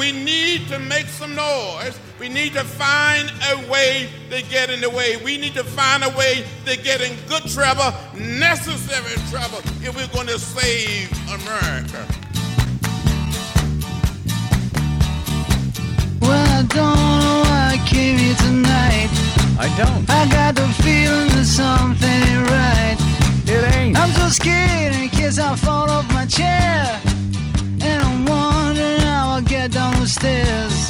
We need to make some noise. We need to find a way to get in the way. We need to find a way to get in good trouble, necessary trouble, if we're going to save America. Well, I don't know why I came here tonight. I don't. I got the feeling that something ain't right. It ain't. I'm so scared in case I fall off my chair. And I'm wondering I'll down the stairs.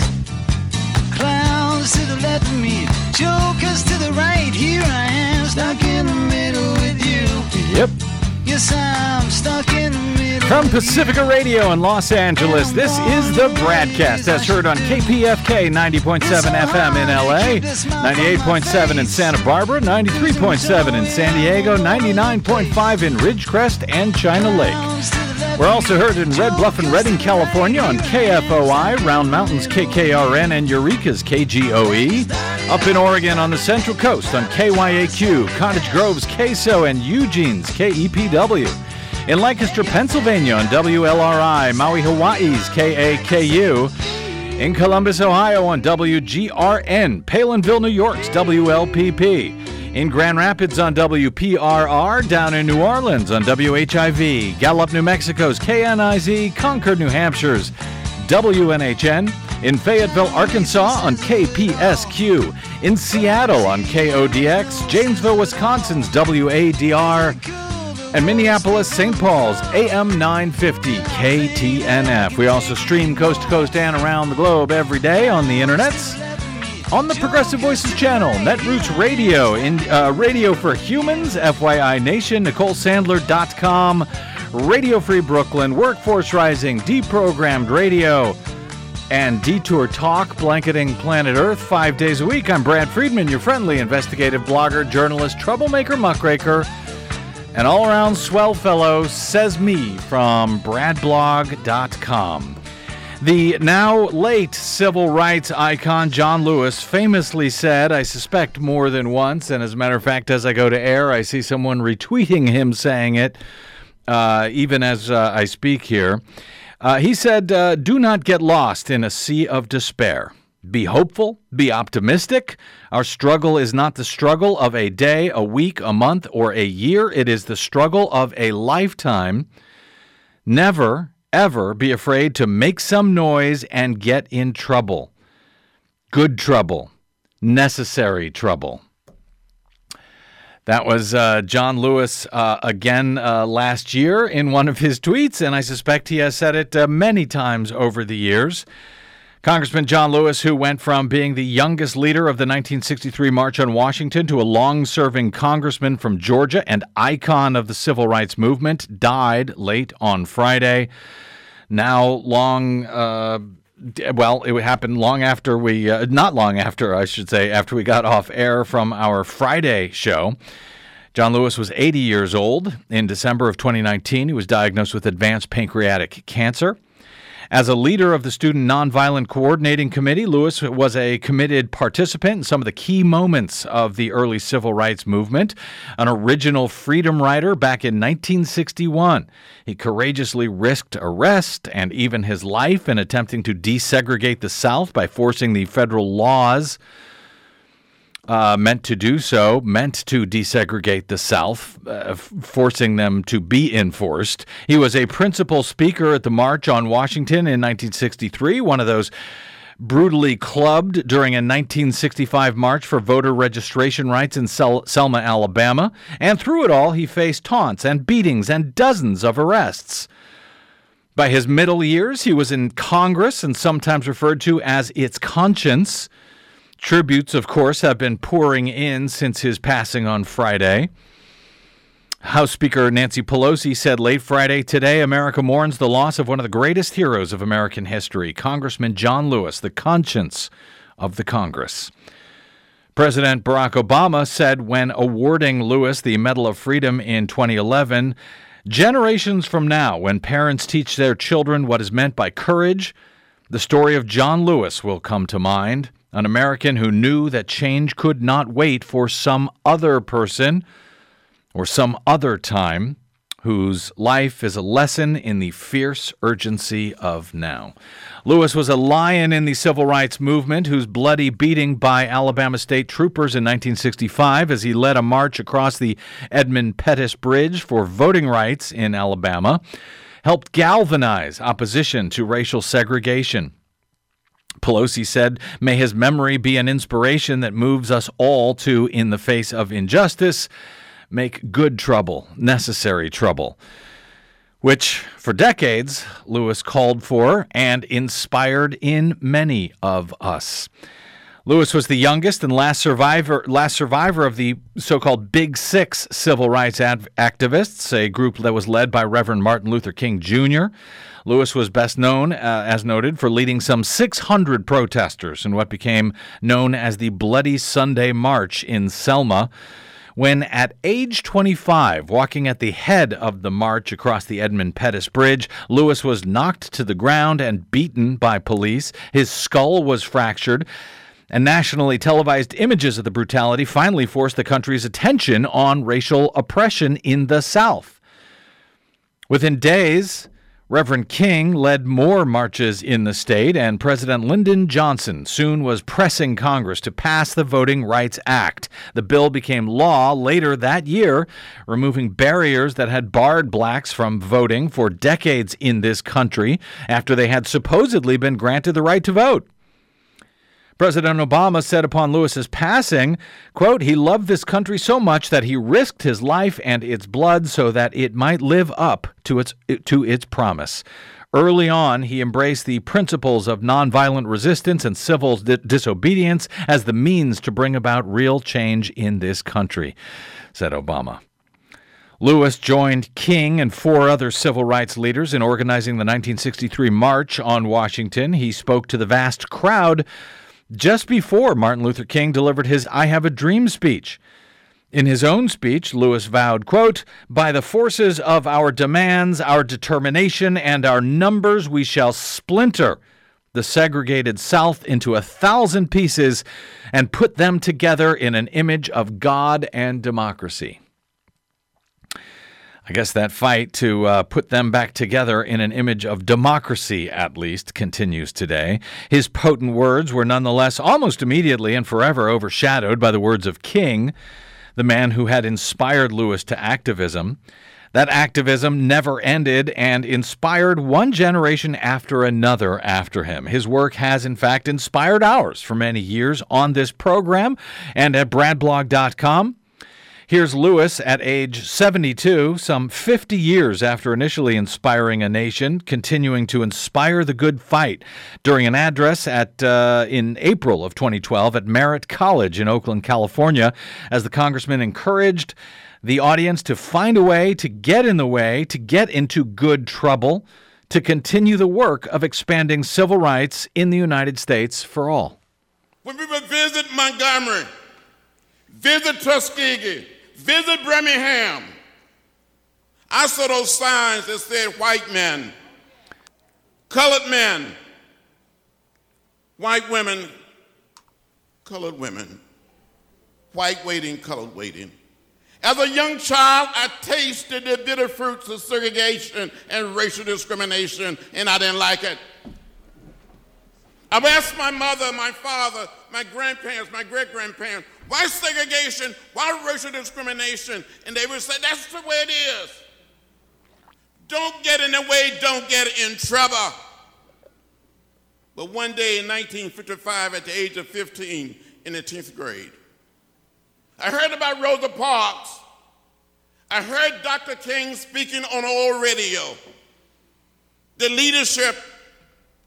Clowns to the left of me, jokers to the right. Here I am, stuck in the middle with you. Yep. Yes, I'm stuck in the middle. From. Pacifica Radio in Los Angeles, this is the BradCast as heard on KPFK 90.7 FM in LA, 98.7 in Santa Barbara, 93.7 in San Diego, 99.5 in Ridgecrest and China Lake. We're also heard in Red Bluff and Redding, California on KFOI, Round Mountains KKRN, and Eureka's KGOE. Up in Oregon on the Central Coast on KYAQ, Cottage Grove's KSO, and Eugene's KEPW. In Lancaster, Pennsylvania on WLRI, Maui, Hawaii's KAKU. In Columbus, Ohio on WGRN, Palenville, New York's WLPP. In Grand Rapids on WPRR, down in New Orleans on WHIV, Gallup, New Mexico's KNIZ, Concord, New Hampshire's WNHN, in Fayetteville, Arkansas on KPSQ, in Seattle on KODX, Janesville, Wisconsin's WADR, and Minneapolis, St. Paul's AM 950 KTNF. We also stream coast to coast and around the globe every day on the internets. On the Progressive Voices channel, Netroots Radio, in uh, Radio for Humans, FYI Nation, NicoleSandler.com, Radio Free Brooklyn, Workforce Rising, Deprogrammed Radio, and Detour Talk, blanketing planet Earth five days a week. I'm Brad Friedman, your friendly investigative blogger, journalist, troublemaker, muckraker, and all around swell fellow, says me from bradblog.com. The now late civil rights icon John Lewis famously said, I suspect more than once, and as a matter of fact, as I go to air, I see someone retweeting him saying it, uh, even as uh, I speak here. Uh, he said, uh, Do not get lost in a sea of despair. Be hopeful, be optimistic. Our struggle is not the struggle of a day, a week, a month, or a year. It is the struggle of a lifetime. Never, ever be afraid to make some noise and get in trouble. Good trouble, necessary trouble. That was uh, John Lewis uh, again uh, last year in one of his tweets, and I suspect he has said it uh, many times over the years. Congressman John Lewis, who went from being the youngest leader of the 1963 March on Washington to a long serving congressman from Georgia and icon of the civil rights movement, died late on Friday. Now, long. Uh, well, it happened long after we, uh, not long after, I should say, after we got off air from our Friday show. John Lewis was 80 years old. In December of 2019, he was diagnosed with advanced pancreatic cancer. As a leader of the Student Nonviolent Coordinating Committee, Lewis was a committed participant in some of the key moments of the early civil rights movement. An original freedom rider back in 1961, he courageously risked arrest and even his life in attempting to desegregate the South by forcing the federal laws uh, meant to do so, meant to desegregate the South, uh, f- forcing them to be enforced. He was a principal speaker at the March on Washington in 1963, one of those brutally clubbed during a 1965 march for voter registration rights in Sel- Selma, Alabama. And through it all, he faced taunts and beatings and dozens of arrests. By his middle years, he was in Congress and sometimes referred to as its conscience. Tributes, of course, have been pouring in since his passing on Friday. House Speaker Nancy Pelosi said late Friday, Today, America mourns the loss of one of the greatest heroes of American history, Congressman John Lewis, the conscience of the Congress. President Barack Obama said when awarding Lewis the Medal of Freedom in 2011, generations from now, when parents teach their children what is meant by courage, the story of John Lewis will come to mind an American who knew that change could not wait for some other person or some other time, whose life is a lesson in the fierce urgency of now. Lewis was a lion in the civil rights movement whose bloody beating by Alabama state troopers in 1965 as he led a march across the Edmund Pettus Bridge for voting rights in Alabama helped galvanize opposition to racial segregation. Pelosi said, May his memory be an inspiration that moves us all to, in the face of injustice, make good trouble, necessary trouble which for decades Lewis called for and inspired in many of us. Lewis was the youngest and last survivor, last survivor of the so-called Big Six civil rights ad- activists, a group that was led by Reverend Martin Luther King Jr. Lewis was best known, uh, as noted, for leading some 600 protesters in what became known as the Bloody Sunday March in Selma when at age 25, walking at the head of the march across the Edmund Pettus Bridge, Lewis was knocked to the ground and beaten by police. His skull was fractured. And nationally televised images of the brutality finally forced the country's attention on racial oppression in the South. Within days, Reverend King led more marches in the state, and President Lyndon Johnson soon was pressing Congress to pass the Voting Rights Act. The bill became law later that year, removing barriers that had barred blacks from voting for decades in this country after they had supposedly been granted the right to vote. President Obama said upon Lewis's passing, quote, he loved this country so much that he risked his life and its blood so that it might live up to its to its promise. Early on, he embraced the principles of nonviolent resistance and civil di- disobedience as the means to bring about real change in this country, said Obama. Lewis joined King and four other civil rights leaders in organizing the 1963 March on Washington. He spoke to the vast crowd just before Martin Luther King delivered his I Have a Dream speech. In his own speech, Lewis vowed, quote, By the forces of our demands, our determination, and our numbers, we shall splinter the segregated South into a thousand pieces and put them together in an image of God and democracy. I guess that fight to uh, put them back together in an image of democracy, at least, continues today. His potent words were nonetheless almost immediately and forever overshadowed by the words of King, the man who had inspired Lewis to activism. That activism never ended and inspired one generation after another after him. His work has, in fact, inspired ours for many years on this program and at bradblog.com. Here's Lewis at age 72, some 50 years after initially inspiring a nation, continuing to inspire the good fight during an address at uh, in April of 2012 at Merritt College in Oakland, California, as the congressman encouraged the audience to find a way to get in the way, to get into good trouble, to continue the work of expanding civil rights in the United States for all. When we visit Montgomery, visit Tuskegee, Visit Birmingham. I saw those signs that said white men, colored men, white women, colored women, white waiting, colored waiting. As a young child, I tasted the bitter fruits of segregation and racial discrimination, and I didn't like it. I've asked my mother, my father, my grandparents, my great grandparents, why segregation? Why racial discrimination? And they would say, that's the way it is. Don't get in the way, don't get in trouble. But one day in 1955, at the age of 15, in the 10th grade, I heard about Rosa Parks. I heard Dr. King speaking on old radio. The leadership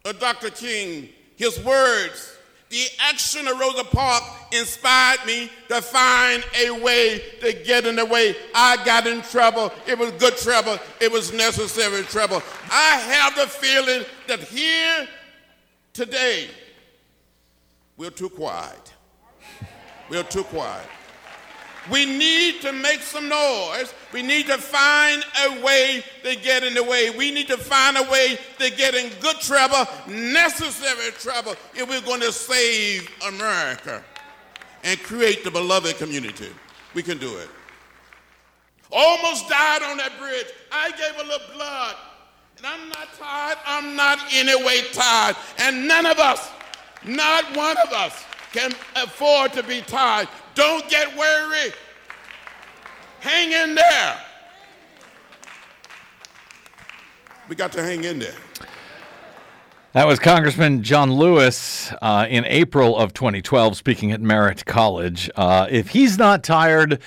of Dr. King, his words, the action of Rosa Parks inspired me to find a way to get in the way. I got in trouble. It was good trouble. It was necessary trouble. I have the feeling that here today, we're too quiet. We're too quiet. We need to make some noise. We need to find a way to get in the way. We need to find a way to get in good trouble, necessary trouble, if we're going to save America and create the beloved community. We can do it. Almost died on that bridge. I gave a little blood. And I'm not tired. I'm not in any way tired. And none of us, not one of us, can afford to be tired. Don't get weary. Hang in there. We got to hang in there. That was Congressman John Lewis uh, in April of 2012 speaking at Merritt College. Uh, if he's not tired,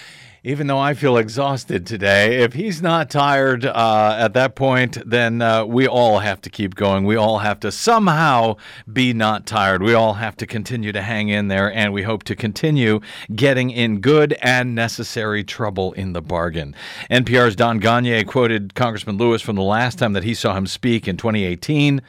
even though I feel exhausted today, if he's not tired uh, at that point, then uh, we all have to keep going. We all have to somehow be not tired. We all have to continue to hang in there, and we hope to continue getting in good and necessary trouble in the bargain. NPR's Don Gonyea quoted Congressman Lewis from the last time that he saw him speak in 2018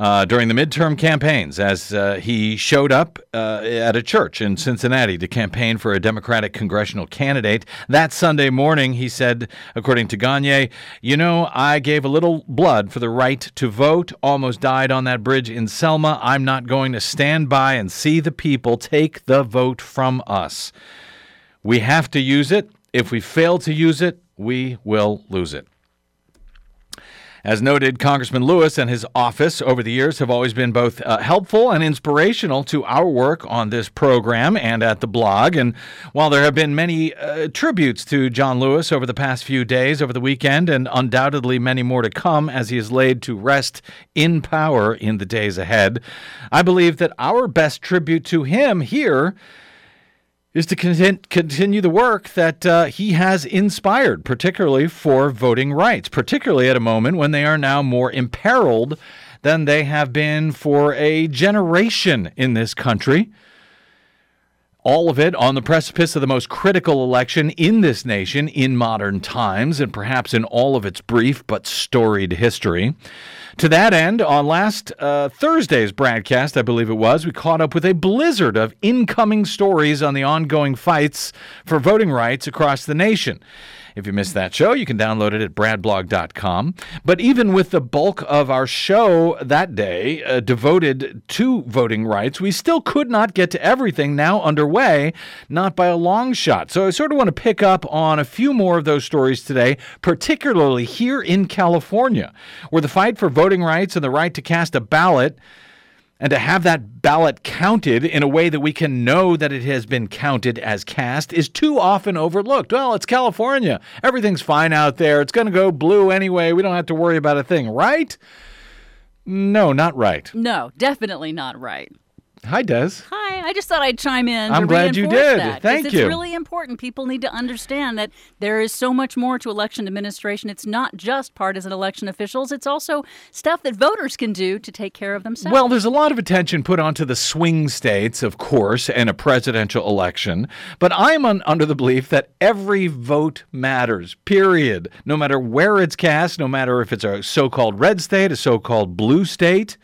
uh, during the midterm campaigns as uh, he showed up uh, at a church in Cincinnati to campaign for a Democratic congressional candidate. That Sunday morning, he said, according to Gonyea, You know, I gave a little blood for the right to vote, almost died on that bridge in Selma. I'm not going to stand by and see the people take the vote from us. We have to use it. If we fail to use it, we will lose it. As noted, Congressman Lewis and his office over the years have always been both uh, helpful and inspirational to our work on this program and at the blog. And while there have been many uh, tributes to John Lewis over the past few days, over the weekend, and undoubtedly many more to come as he is laid to rest in power in the days ahead, I believe that our best tribute to him here is to continue the work that uh, he has inspired, particularly for voting rights, particularly at a moment when they are now more imperiled than they have been for a generation in this country. All of it on the precipice of the most critical election in this nation in modern times, and perhaps in all of its brief but storied history. To that end, on last uh, Thursday's broadcast, I believe it was, we caught up with a blizzard of incoming stories on the ongoing fights for voting rights across the nation. If you missed that show, you can download it at bradblog.com. But even with the bulk of our show that day uh, devoted to voting rights, we still could not get to everything now underway, not by a long shot. So I sort of want to pick up on a few more of those stories today, particularly here in California, where the fight for voting rights and the right to cast a ballot and to have that ballot counted in a way that we can know that it has been counted as cast is too often overlooked. Well, it's California. Everything's fine out there. It's going to go blue anyway. We don't have to worry about a thing, right? No, not right. No, definitely not right. Hi, Des. Hi. I just thought I'd chime in. I'm glad you did. That, Thank it's you. It's really important. People need to understand that there is so much more to election administration. It's not just partisan election officials, it's also stuff that voters can do to take care of themselves. Well, there's a lot of attention put onto the swing states, of course, and a presidential election. But I'm un- under the belief that every vote matters, period. No matter where it's cast, no matter if it's a so called red state, a so called blue state.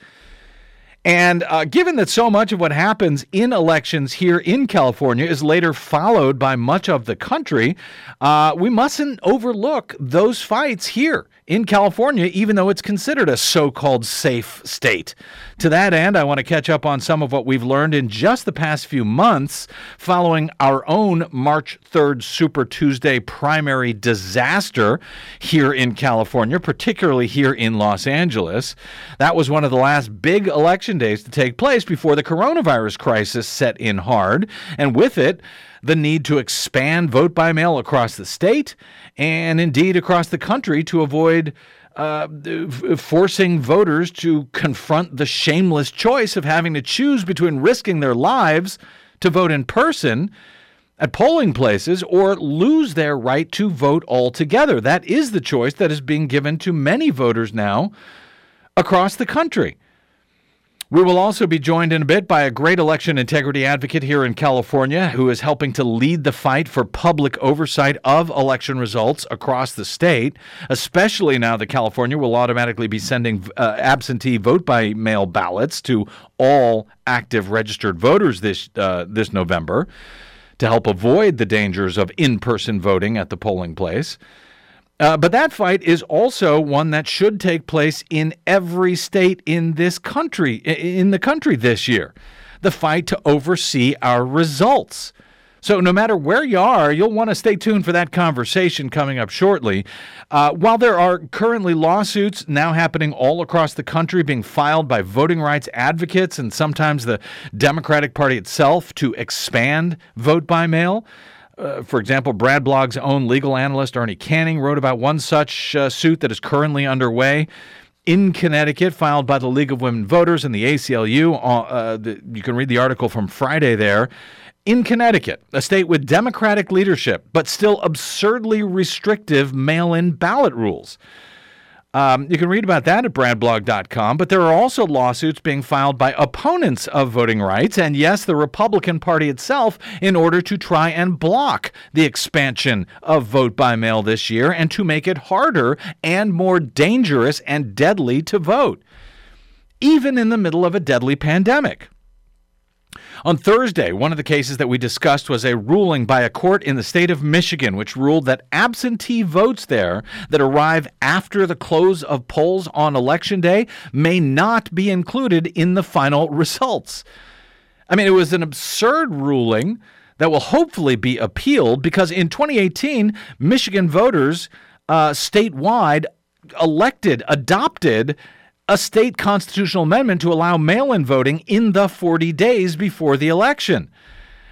And uh, given that so much of what happens in elections here in California is later followed by much of the country, uh, we mustn't overlook those fights here in California, even though it's considered a so called safe state. To that end, I want to catch up on some of what we've learned in just the past few months following our own March 3rd Super Tuesday primary disaster here in California, particularly here in Los Angeles. That was one of the last big election days to take place before the coronavirus crisis set in hard, and with it, the need to expand vote by mail across the state and indeed across the country to avoid uh, forcing voters to confront the shameless choice of having to choose between risking their lives to vote in person at polling places or lose their right to vote altogether. That is the choice that is being given to many voters now across the country. We will also be joined in a bit by a great election integrity advocate here in California who is helping to lead the fight for public oversight of election results across the state, especially now that California will automatically be sending uh, absentee vote by mail ballots to all active registered voters this uh, this November to help avoid the dangers of in-person voting at the polling place. Uh, but that fight is also one that should take place in every state in this country, in the country this year. The fight to oversee our results So, no matter where you are, you'll want to stay tuned for that conversation coming up shortly. Uh, while there are currently lawsuits now happening all across the country being filed by voting rights advocates and sometimes the Democratic Party itself to expand vote by mail, uh, for example, Brad Blog's own legal analyst Ernie Canning wrote about one such uh, suit that is currently underway in Connecticut, filed by the League of Women Voters and the ACLU. Uh, uh, the, you can read the article from Friday there in Connecticut, a state with Democratic leadership, but still absurdly restrictive mail in ballot rules. Um, you can read about that at bradblog.com, but there are also lawsuits being filed by opponents of voting rights, and yes, the Republican Party itself, in order to try and block the expansion of vote by mail this year and to make it harder and more dangerous and deadly to vote, even in the middle of a deadly pandemic. On Thursday, one of the cases that we discussed was a ruling by a court in the state of Michigan, which ruled that absentee votes there that arrive after the close of polls on election day may not be included in the final results. I mean, it was an absurd ruling that will hopefully be appealed because in 2018, Michigan voters uh, statewide elected, adopted a state constitutional amendment to allow mail in voting in the 40 days before the election.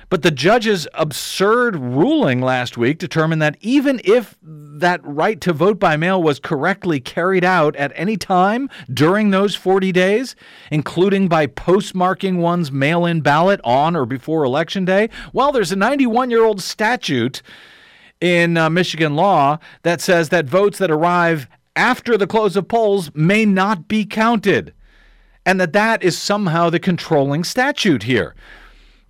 But the judge's absurd ruling last week determined that even if that right to vote by mail was correctly carried out at any time during those 40 days, including by postmarking one's mail in ballot on or before Election Day, well, there's a 91 year old statute in uh, Michigan law that says that votes that arrive after the close of polls may not be counted, and that that is somehow the controlling statute here.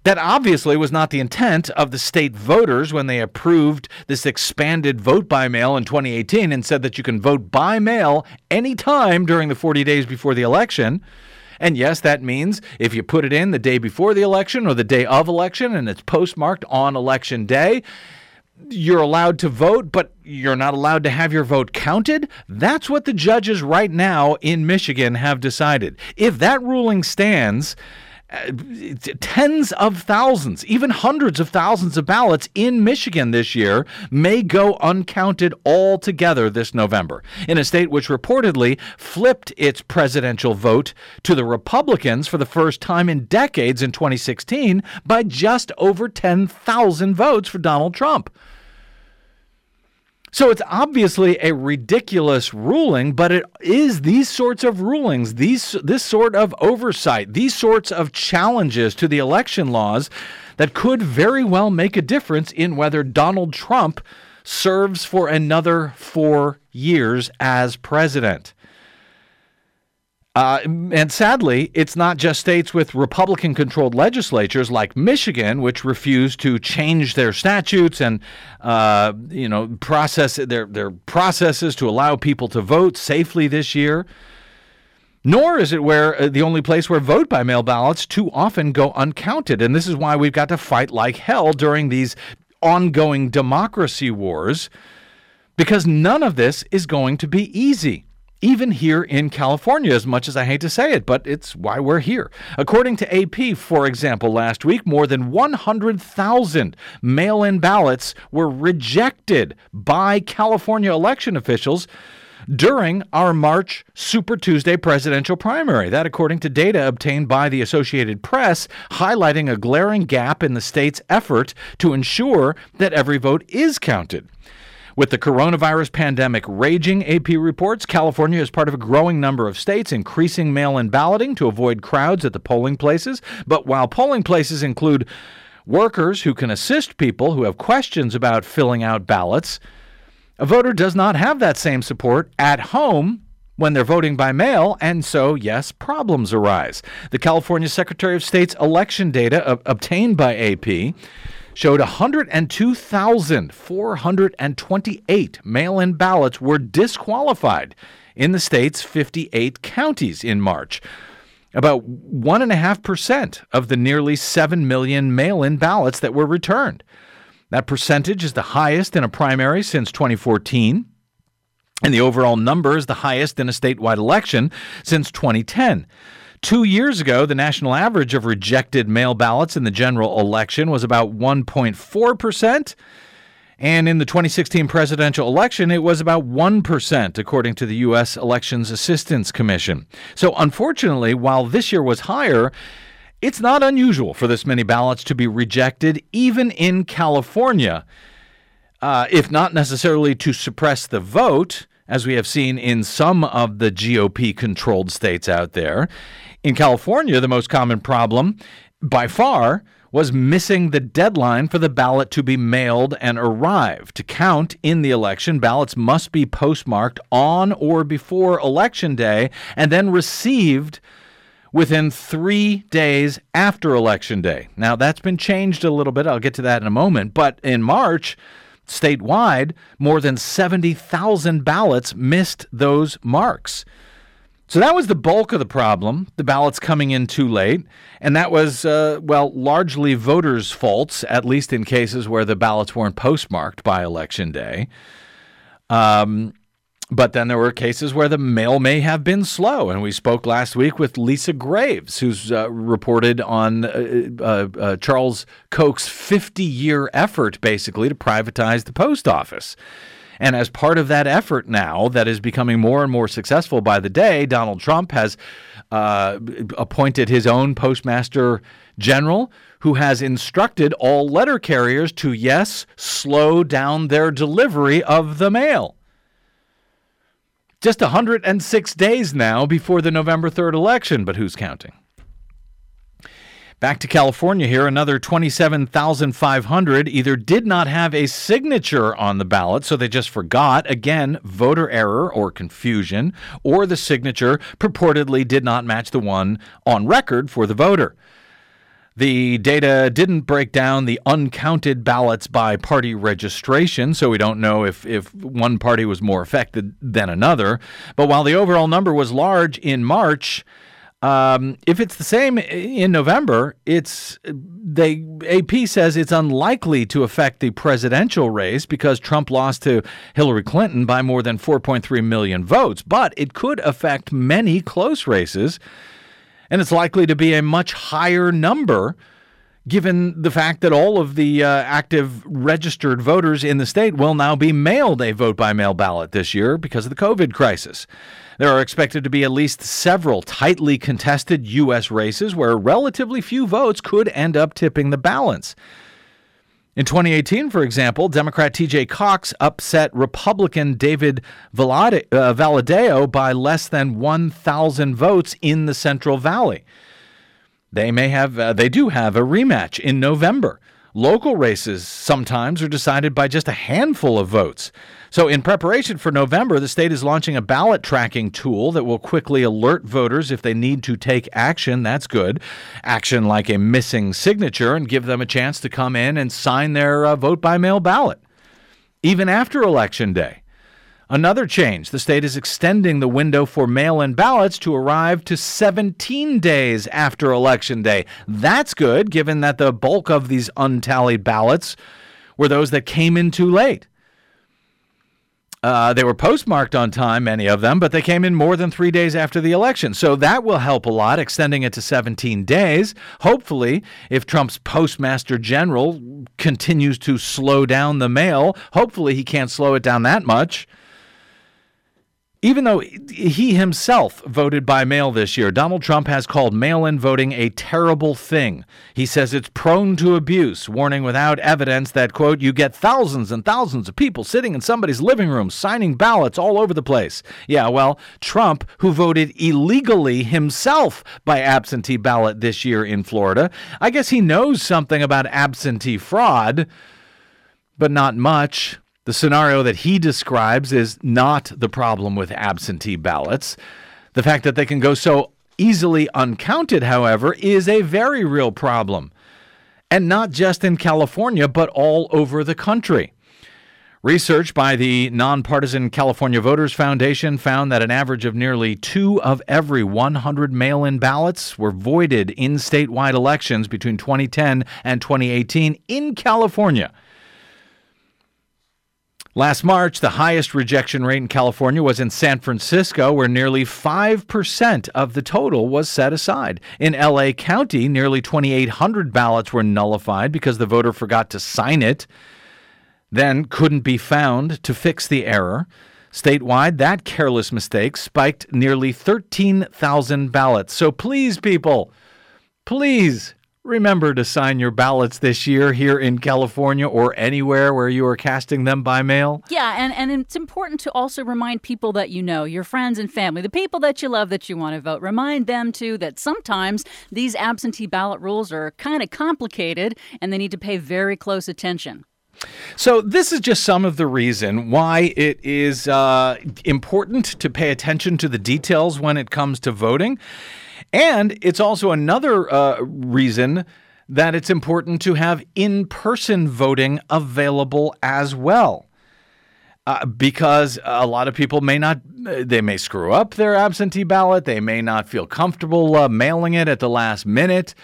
That obviously was not the intent of the state voters when they approved this expanded vote by mail in 2018 and said that you can vote by mail anytime during the 40 days before the election. And yes, that means if you put it in the day before the election or the day of election and it's postmarked on election day, you're allowed to vote, but you're not allowed to have your vote counted? That's what the judges right now in Michigan have decided. If that ruling stands, uh, tens of thousands, even hundreds of thousands of ballots in Michigan this year may go uncounted altogether this November, in a state which reportedly flipped its presidential vote to the Republicans for the first time in decades in 2016 by just over 10,000 votes for Donald Trump. So it's obviously a ridiculous ruling, but it is these sorts of rulings, these this sort of oversight, these sorts of challenges to the election laws that could very well make a difference in whether Donald Trump serves for another 4 years as president. Uh, and sadly, it's not just states with Republican controlled legislatures like Michigan, which refuse to change their statutes and, uh, you know, process their, their processes to allow people to vote safely this year. Nor is it where uh, the only place where vote by mail ballots too often go uncounted. And this is why we've got to fight like hell during these ongoing democracy wars, because none of this is going to be easy even here in California, as much as I hate to say it, but it's why we're here. According to AP, for example, last week, more than 100,000 mail in ballots were rejected by California election officials during our March Super Tuesday presidential primary. That, according to data obtained by the Associated Press, highlighting a glaring gap in the state's effort to ensure that every vote is counted. With the coronavirus pandemic raging, AP reports California is part of a growing number of states increasing mail in balloting to avoid crowds at the polling places. But while polling places include workers who can assist people who have questions about filling out ballots, a voter does not have that same support at home when they're voting by mail, and so, yes, problems arise. The California Secretary of State's election data obtained by AP showed 102,428 mail in ballots were disqualified in the state's 58 counties in March. About 1.5% of the nearly 7 million mail in ballots that were returned. That percentage is the highest in a primary since 2014, and the overall number is the highest in a statewide election since 2010. Two years ago, the national average of rejected mail ballots in the general election was about 1.4%. And in the 2016 presidential election, it was about 1%, according to the U.S. Elections Assistance Commission. So, unfortunately, while this year was higher, it's not unusual for this many ballots to be rejected, even in California. Uh, if not necessarily to suppress the vote, as we have seen in some of the GOP controlled states out there. In California, the most common problem by far was missing the deadline for the ballot to be mailed and arrive. To count in the election, ballots must be postmarked on or before Election Day and then received within three days after Election Day. Now, that's been changed a little bit. I'll get to that in a moment. But in March, statewide, more than 70,000 ballots missed those marks. So that was the bulk of the problem, the ballots coming in too late. And that was, uh, well, largely voters' faults, at least in cases where the ballots weren't postmarked by Election Day. Um, but then there were cases where the mail may have been slow. And we spoke last week with Lisa Graves, who's uh, reported on uh, uh, uh Charles Koch's 50 year effort, basically, to privatize the post office. And as part of that effort now, that is becoming more and more successful by the day, Donald Trump has uh, appointed his own postmaster general who has instructed all letter carriers to, yes, slow down their delivery of the mail. Just 106 days now before the November 3rd election, but who's counting? Back to California here, another 27,500 either did not have a signature on the ballot, so they just forgot, again, voter error or confusion, or the signature purportedly did not match the one on record for the voter. The data didn't break down the uncounted ballots by party registration, so we don't know if, if one party was more affected than another. But while the overall number was large in March, um, if it's the same in November, it's they AP says it's unlikely to affect the presidential race because Trump lost to Hillary Clinton by more than 4.3 million votes, but it could affect many close races and it's likely to be a much higher number given the fact that all of the uh, active registered voters in the state will now be mailed a vote by mail ballot this year because of the COVID crisis. There are expected to be at least several tightly contested U.S. races where relatively few votes could end up tipping the balance. In 2018, for example, Democrat TJ Cox upset Republican David Valadao by less than 1,000 votes in the Central Valley. They may have, uh, they do have a rematch in November. Local races sometimes are decided by just a handful of votes. So, in preparation for November, the state is launching a ballot tracking tool that will quickly alert voters if they need to take action. That's good. Action like a missing signature and give them a chance to come in and sign their uh, vote by mail ballot, even after Election Day. Another change the state is extending the window for mail in ballots to arrive to 17 days after Election Day. That's good, given that the bulk of these untallied ballots were those that came in too late. Uh, they were postmarked on time, many of them, but they came in more than three days after the election. So that will help a lot, extending it to 17 days. Hopefully, if Trump's postmaster general continues to slow down the mail, hopefully he can't slow it down that much. Even though he himself voted by mail this year, Donald Trump has called mail in voting a terrible thing. He says it's prone to abuse, warning without evidence that, quote, you get thousands and thousands of people sitting in somebody's living room signing ballots all over the place. Yeah, well, Trump, who voted illegally himself by absentee ballot this year in Florida, I guess he knows something about absentee fraud, but not much. The scenario that he describes is not the problem with absentee ballots. The fact that they can go so easily uncounted, however, is a very real problem. And not just in California, but all over the country. Research by the nonpartisan California Voters Foundation found that an average of nearly two of every 100 mail in ballots were voided in statewide elections between 2010 and 2018 in California. Last March, the highest rejection rate in California was in San Francisco, where nearly 5% of the total was set aside. In LA County, nearly 2,800 ballots were nullified because the voter forgot to sign it, then couldn't be found to fix the error. Statewide, that careless mistake spiked nearly 13,000 ballots. So please, people, please Remember to sign your ballots this year here in California or anywhere where you are casting them by mail. Yeah, and, and it's important to also remind people that you know, your friends and family, the people that you love that you want to vote. Remind them too that sometimes these absentee ballot rules are kind of complicated and they need to pay very close attention. So, this is just some of the reason why it is uh, important to pay attention to the details when it comes to voting. And it's also another uh, reason that it's important to have in person voting available as well. Uh, because a lot of people may not, they may screw up their absentee ballot. They may not feel comfortable uh, mailing it at the last minute.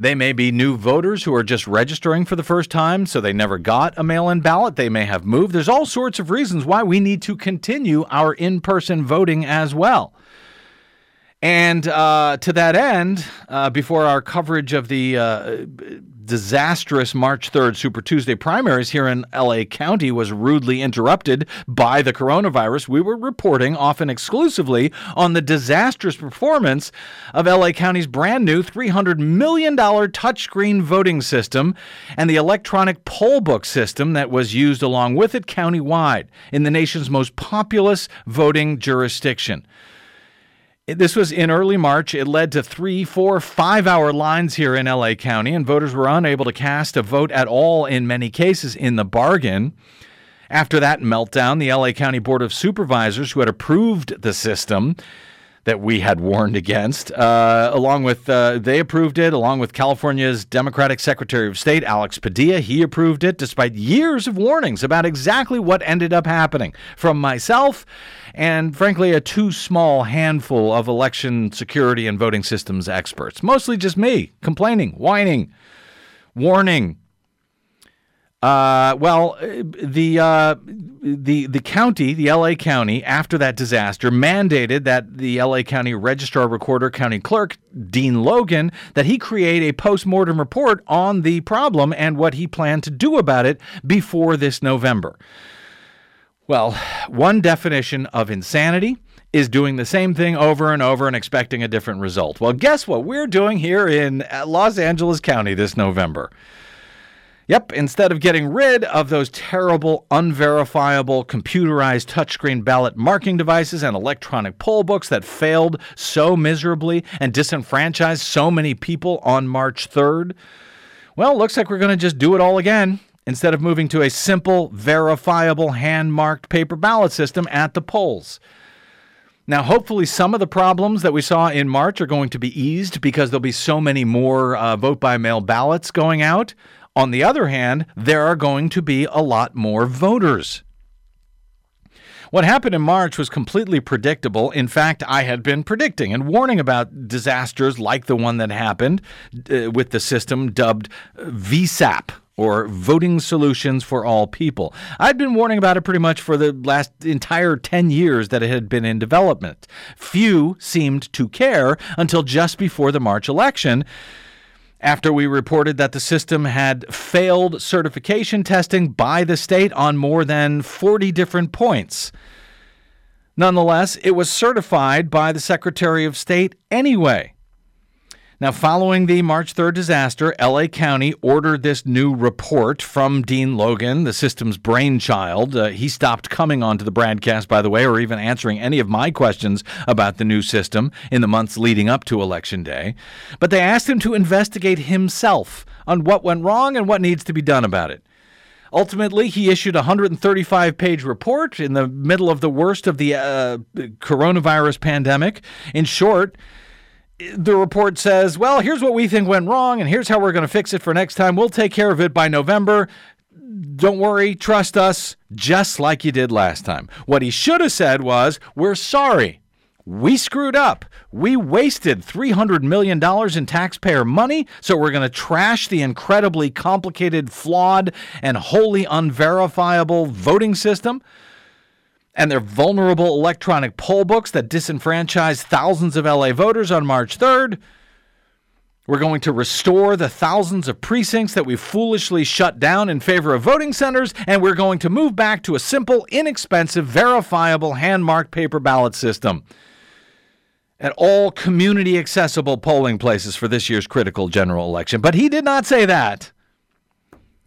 They may be new voters who are just registering for the first time, so they never got a mail in ballot. They may have moved. There's all sorts of reasons why we need to continue our in person voting as well. And uh, to that end, uh, before our coverage of the uh, disastrous March 3rd Super Tuesday primaries here in LA County was rudely interrupted by the coronavirus, we were reporting often exclusively on the disastrous performance of LA County's brand new $300 million touchscreen voting system and the electronic poll book system that was used along with it countywide in the nation's most populous voting jurisdiction. This was in early March. It led to three, four, five hour lines here in LA County, and voters were unable to cast a vote at all in many cases in the bargain. After that meltdown, the LA County Board of Supervisors, who had approved the system, that we had warned against. Uh, along with, uh, they approved it, along with California's Democratic Secretary of State, Alex Padilla. He approved it despite years of warnings about exactly what ended up happening from myself and, frankly, a too small handful of election security and voting systems experts. Mostly just me complaining, whining, warning, uh, well, the uh, the the county, the LA County, after that disaster, mandated that the LA County Registrar Recorder County Clerk Dean Logan that he create a post-mortem report on the problem and what he planned to do about it before this November. Well, one definition of insanity is doing the same thing over and over and expecting a different result. Well, guess what we're doing here in Los Angeles County this November? Yep, instead of getting rid of those terrible, unverifiable, computerized touchscreen ballot marking devices and electronic poll books that failed so miserably and disenfranchised so many people on March 3rd, well, looks like we're going to just do it all again instead of moving to a simple, verifiable, hand marked paper ballot system at the polls. Now, hopefully, some of the problems that we saw in March are going to be eased because there'll be so many more uh, vote by mail ballots going out. On the other hand, there are going to be a lot more voters. What happened in March was completely predictable. In fact, I had been predicting and warning about disasters like the one that happened uh, with the system dubbed VSAP, or Voting Solutions for All People. I'd been warning about it pretty much for the last entire 10 years that it had been in development. Few seemed to care until just before the March election after we reported that the system had failed certification testing by the state on more than 40 different points. Nonetheless, it was certified by the Secretary of State anyway. Now, following the March 3rd disaster, LA County ordered this new report from Dean Logan, the system's brainchild. Uh, he stopped coming onto the BradCast, by the way, or even answering any of my questions about the new system in the months leading up to Election Day. But they asked him to investigate himself on what went wrong and what needs to be done about it. Ultimately, he issued a 135 page report in the middle of the worst of the uh, coronavirus pandemic. In short, the report says, well, here's what we think went wrong, and here's how we're going to fix it for next time. We'll take care of it by November. Don't worry, trust us, just like you did last time. What he should have said was, we're sorry. we screwed up. We wasted $300 million in taxpayer money, so we're going to trash the incredibly complicated, flawed, and wholly unverifiable voting system and their vulnerable electronic poll books that disenfranchised thousands of LA voters on March 3rd. We're going to restore the thousands of precincts that we foolishly shut down in favor of voting centers, and we're going to move back to a simple, inexpensive, verifiable hand marked paper ballot system at all community accessible polling places for this year's critical general election. But he did not say that.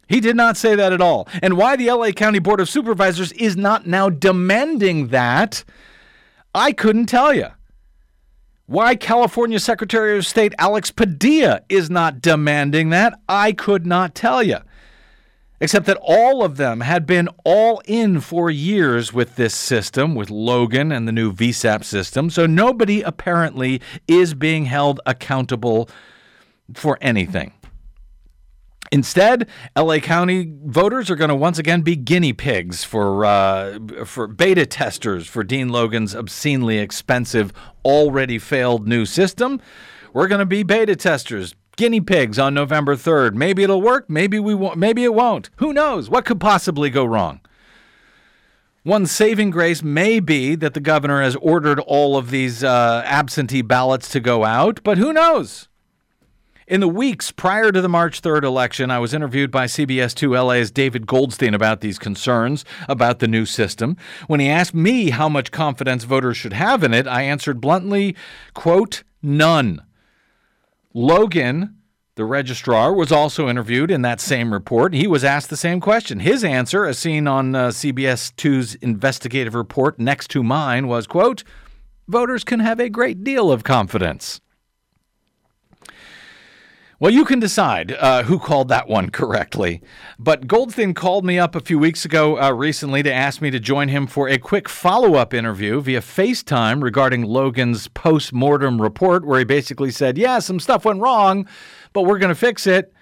He did not say that at all. And why the LA County Board of Supervisors is not now demanding that, I couldn't tell you. Why California Secretary of State Alex Padilla is not demanding that, I could not tell you. Except that all of them had been all in for years with this system, with Logan and the new VSAP system, so nobody apparently is being held accountable for anything. Instead, LA County voters are going to once again be guinea pigs for uh, for beta testers for Dean Logan's obscenely expensive, already failed new system. We're going to be beta testers, guinea pigs on November 3rd. Maybe it'll work, maybe we won't, maybe it won't. Who knows? What could possibly go wrong? One saving grace may be that the governor has ordered all of these uh, absentee ballots to go out, but who knows? In the weeks prior to the March 3rd election, I was interviewed by CBS 2 LA's David Goldstein about these concerns about the new system. When he asked me how much confidence voters should have in it, I answered bluntly, quote, none. Logan, the registrar, was also interviewed in that same report. He was asked the same question. His answer, as seen on uh, CBS 2's investigative report next to mine, was, quote, voters can have a great deal of confidence. Well, you can decide uh, who called that one correctly. But Goldstein called me up a few weeks ago uh, recently to ask me to join him for a quick follow up interview via FaceTime regarding Logan's post mortem report, where he basically said, Yeah, some stuff went wrong, but we're going to fix it.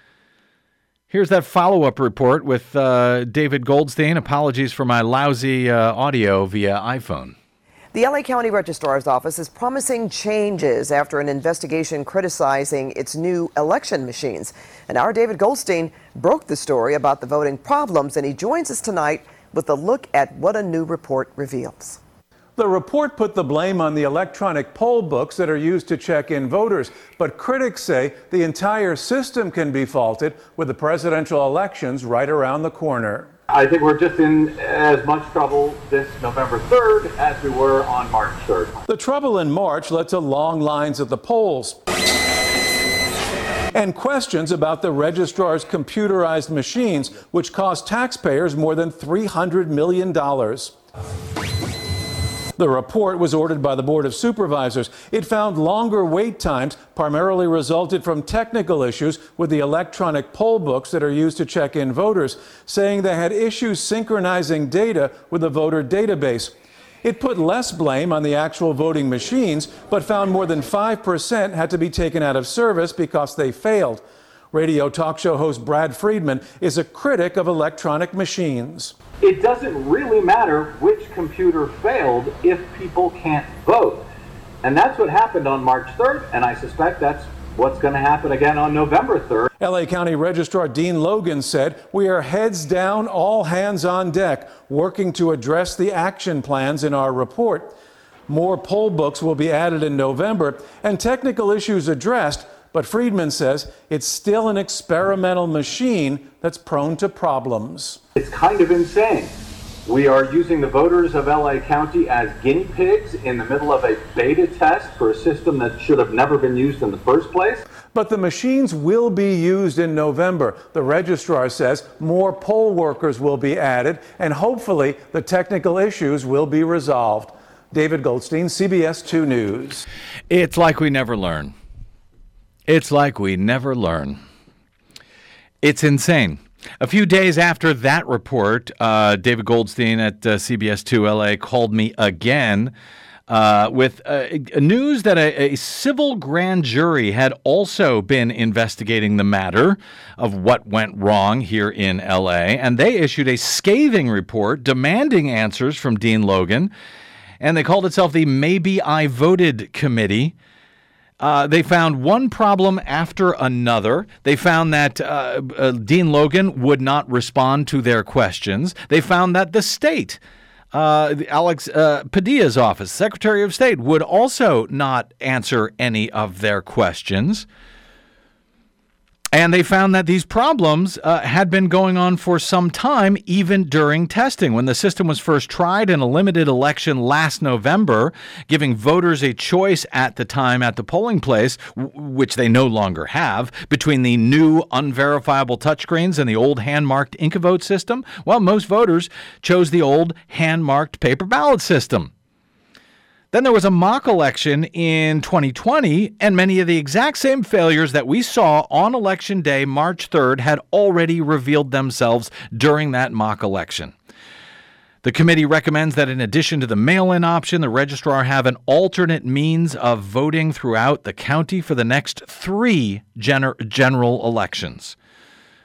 Here's that follow up report with uh, David Goldstein. Apologies for my lousy uh, audio via iPhone. The LA County Registrar's Office is promising changes after an investigation criticizing its new election machines. And our David Goldstein broke the story about the voting problems, and he joins us tonight with a look at what a new report reveals. The report put the blame on the electronic poll books that are used to check in voters, but critics say the entire system can be faulted with the presidential elections right around the corner. I think we're just in as much trouble this November 3rd as we were on March 3rd. The trouble in March led to long lines at the polls and questions about the registrar's computerized machines, which cost taxpayers more than $300 million. The report was ordered by the Board of Supervisors. It found longer wait times primarily resulted from technical issues with the electronic poll books that are used to check in voters, saying they had issues synchronizing data with the voter database. It put less blame on the actual voting machines, but found more than 5% had to be taken out of service because they failed. Radio talk show host Brad Friedman is a critic of electronic machines it doesn't really matter which computer failed if people can't vote. And that's what happened on March 3rd, and I suspect that's what's going to happen again on November 3rd. LA County Registrar Dean Logan said, We are heads down, all hands on deck, working to address the action plans in our report. More poll books will be added in November and technical issues addressed but Friedman says it's still an experimental machine that's prone to problems. It's kind of insane. We are using the voters of LA County as guinea pigs in the middle of a beta test for a system that should have never been used in the first place. But the machines will be used in November. The registrar says more poll workers will be added, and hopefully the technical issues will be resolved. David Goldstein, CBS 2 News. It's like we never learn. It's like we never learn. It's insane. A few days after that report, uh, David Goldstein at uh, CBS 2 LA called me again uh, with uh, news that a, a, civil grand jury had also been investigating the matter of what went wrong here in LA. And they issued a scathing report demanding answers from Dean Logan and they called itself the Maybe I Voted Committee. Uh, they found one problem after another. They found that uh, uh, Dean Logan would not respond to their questions. They found that the state, uh, Alex uh, Padilla's office, Secretary of State, would also not answer any of their questions. And they found that these problems uh, had been going on for some time, even during testing. When the system was first tried in a limited election last November, giving voters a choice at the time at the polling place, w- which they no longer have, between the new unverifiable touchscreens and the old hand marked InkaVote system, well, most voters chose the old hand marked paper ballot system. Then there was a mock election in 2020, and many of the exact same failures that we saw on election day, March 3rd, had already revealed themselves during that mock election. The committee recommends that in addition to the mail in option, the registrar have an alternate means of voting throughout the county for the next three gener- general elections,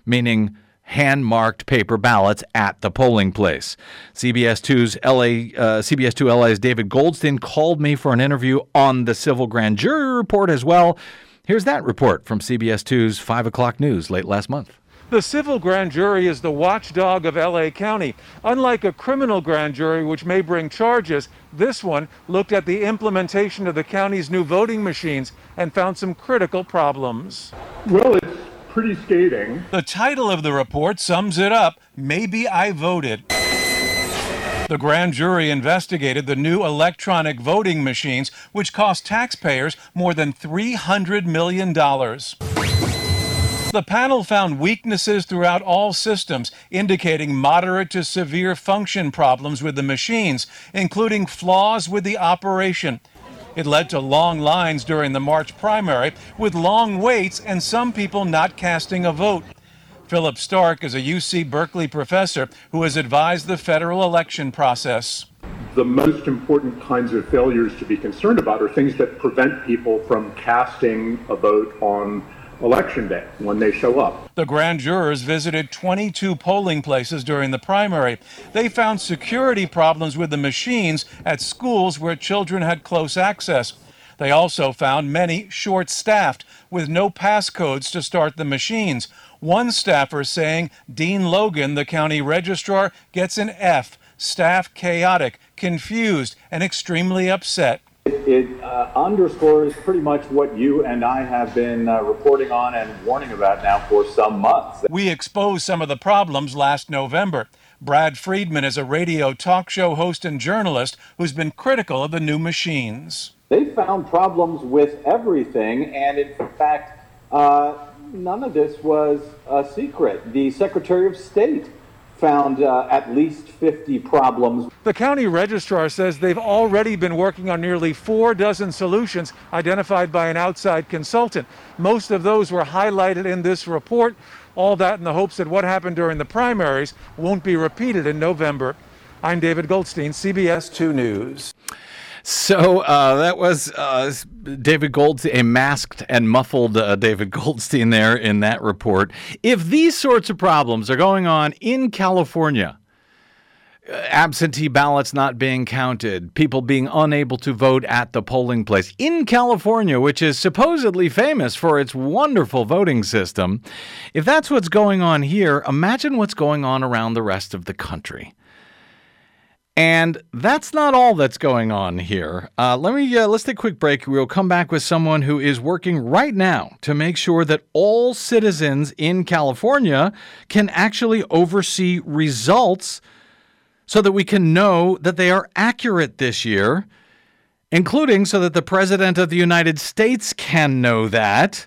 meaning hand marked paper ballots at the polling place. CBS 2's LA, uh, CBS 2 LA's David Goldstein called me for an interview on the civil grand jury report as well. Here's that report from CBS 2's 5 o'clock news late last month. The civil grand jury is the watchdog of LA County. Unlike a criminal grand jury, which may bring charges, this one looked at the implementation of the county's new voting machines and found some critical problems. Well, it's pretty scathing. The title of the report sums it up Maybe I Voted. The grand jury investigated the new electronic voting machines, which cost taxpayers more than $300 million. The panel found weaknesses throughout all systems, indicating moderate to severe function problems with the machines, including flaws with the operation. It led to long lines during the March primary, with long waits and some people not casting a vote. Philip Stark is a UC Berkeley professor who has advised the federal election process. The most important kinds of failures to be concerned about are things that prevent people from casting a vote on election day when they show up. The grand jurors visited 22 polling places during the primary. They found security problems with the machines at schools where children had close access. They also found many short staffed with no passcodes to start the machines. One staffer saying Dean Logan, the county registrar, gets an F, staff chaotic, confused, and extremely upset. It uh, underscores pretty much what you and I have been uh, reporting on and warning about now for some months. We exposed some of the problems last November. Brad Friedman is a radio talk show host and journalist who's been critical of the new machines. They found problems with everything, and in fact, uh, none of this was a secret. The Secretary of State found uh, at least 50 problems. The county registrar says they've already been working on nearly four dozen solutions identified by an outside consultant. Most of those were highlighted in this report. All that in the hopes that what happened during the primaries won't be repeated in November. I'm David Goldstein, CBS 2 News. So uh, that was uh, David Goldstein, a masked and muffled uh, David Goldstein there in that report. If these sorts of problems are going on in California, uh, absentee ballots not being counted, people being unable to vote at the polling place in California, which is supposedly famous for its wonderful voting system, if that's what's going on here, imagine what's going on around the rest of the country. And that's not all that's going on here. Uh, let me uh, let's take a quick break. We'll come back with someone who is working right now to make sure that all citizens in California can actually oversee results, so that we can know that they are accurate this year, including so that the president of the United States can know that.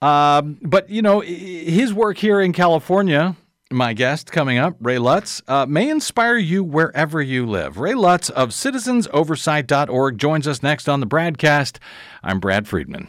Um, but you know, his work here in California my guest coming up, Ray Lutz, uh, may inspire you wherever you live. Ray Lutz of citizensoversight.org joins us next on the BradCast. I'm Brad Friedman.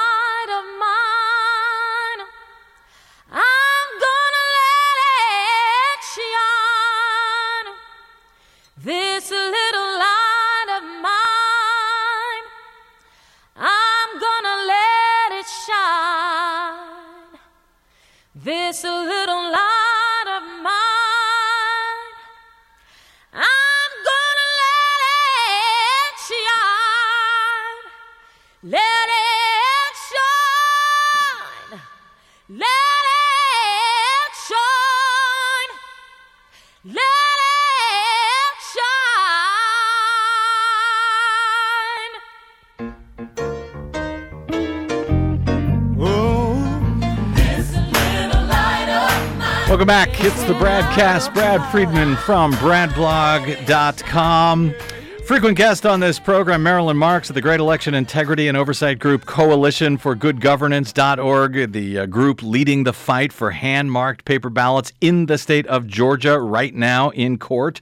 This little Welcome back. It's the BradCast. Brad Friedman from BradBlog.com. Frequent guest on this program, Marilyn Marks of the Great Election Integrity and Oversight Group Coalition for Good Governance.org, the uh, group leading the fight for hand marked paper ballots in the state of Georgia right now in court.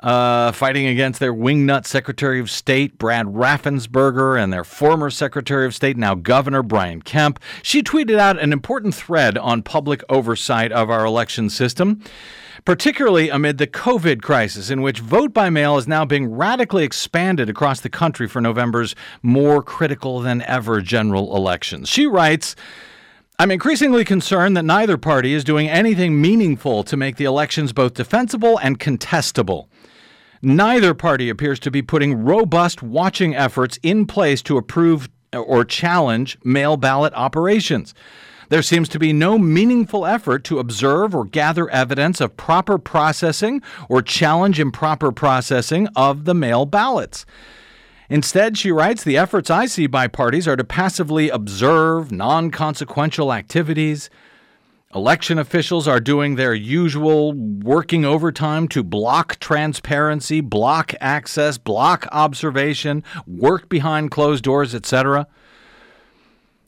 Uh, fighting against their wingnut Secretary of State, Brad Raffensperger, and their former Secretary of State, now Governor Brian Kemp. She tweeted out an important thread on public oversight of our election system, particularly amid the COVID crisis, in which vote by mail is now being radically expanded across the country for November's more critical than ever general elections. She writes, I'm increasingly concerned that neither party is doing anything meaningful to make the elections both defensible and contestable. Neither party appears to be putting robust watching efforts in place to approve or challenge mail ballot operations. There seems to be no meaningful effort to observe or gather evidence of proper processing or challenge improper processing of the mail ballots. Instead, she writes, the efforts I see by parties are to passively observe non consequential activities. Election officials are doing their usual working overtime to block transparency, block access, block observation, work behind closed doors, etc.